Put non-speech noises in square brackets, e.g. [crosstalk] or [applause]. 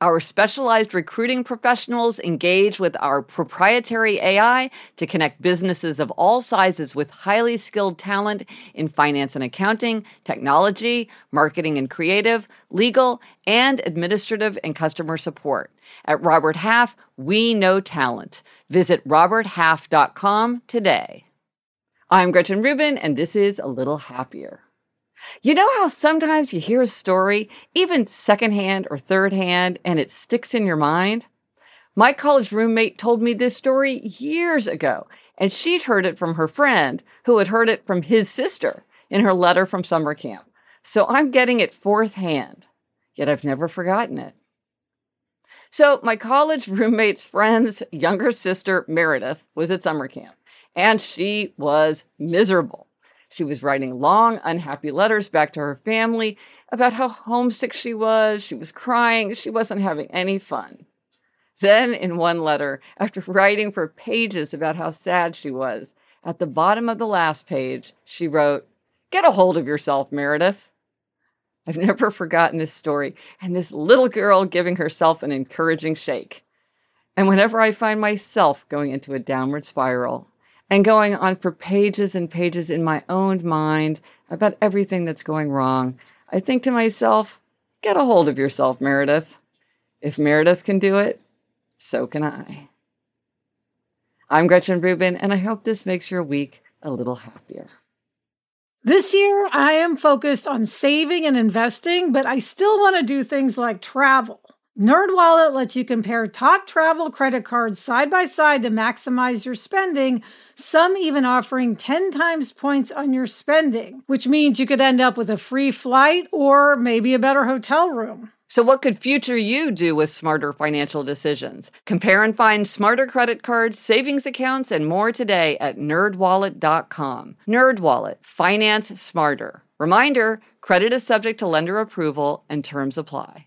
Our specialized recruiting professionals engage with our proprietary AI to connect businesses of all sizes with highly skilled talent in finance and accounting, technology, marketing and creative, legal, and administrative and customer support. At Robert Half, we know talent. Visit roberthalf.com today. I'm Gretchen Rubin, and this is A Little Happier. You know how sometimes you hear a story, even secondhand or third hand, and it sticks in your mind? My college roommate told me this story years ago, and she'd heard it from her friend who had heard it from his sister in her letter from summer camp. So I'm getting it fourth hand, yet I've never forgotten it. So, my college [laughs] roommate's friend's younger sister, Meredith, was at summer camp, and she was miserable. She was writing long, unhappy letters back to her family about how homesick she was. She was crying. She wasn't having any fun. Then, in one letter, after [laughs] writing for pages about how sad she was, at the bottom of the last page, she wrote, Get a hold of yourself, Meredith. I've [laughs] never forgotten this story and this little girl giving herself an encouraging shake. And whenever I find myself going into a downward spiral, and going on for pages and pages in my own mind about everything that's going wrong, I think to myself, get a hold of yourself, Meredith. If Meredith can do it, so can I. I'm Gretchen Rubin, and I hope this makes your week a little happier. This year, I am focused on saving and investing, but I still want to do things like travel. NerdWallet lets you compare top travel credit cards side by side to maximize your spending, some even offering 10 times points on your spending, which means you could end up with a free flight or maybe a better hotel room. So, what could future you do with smarter financial decisions? Compare and find smarter credit cards, savings accounts, and more today at nerdwallet.com. NerdWallet, finance smarter. Reminder credit is subject to lender approval and terms apply.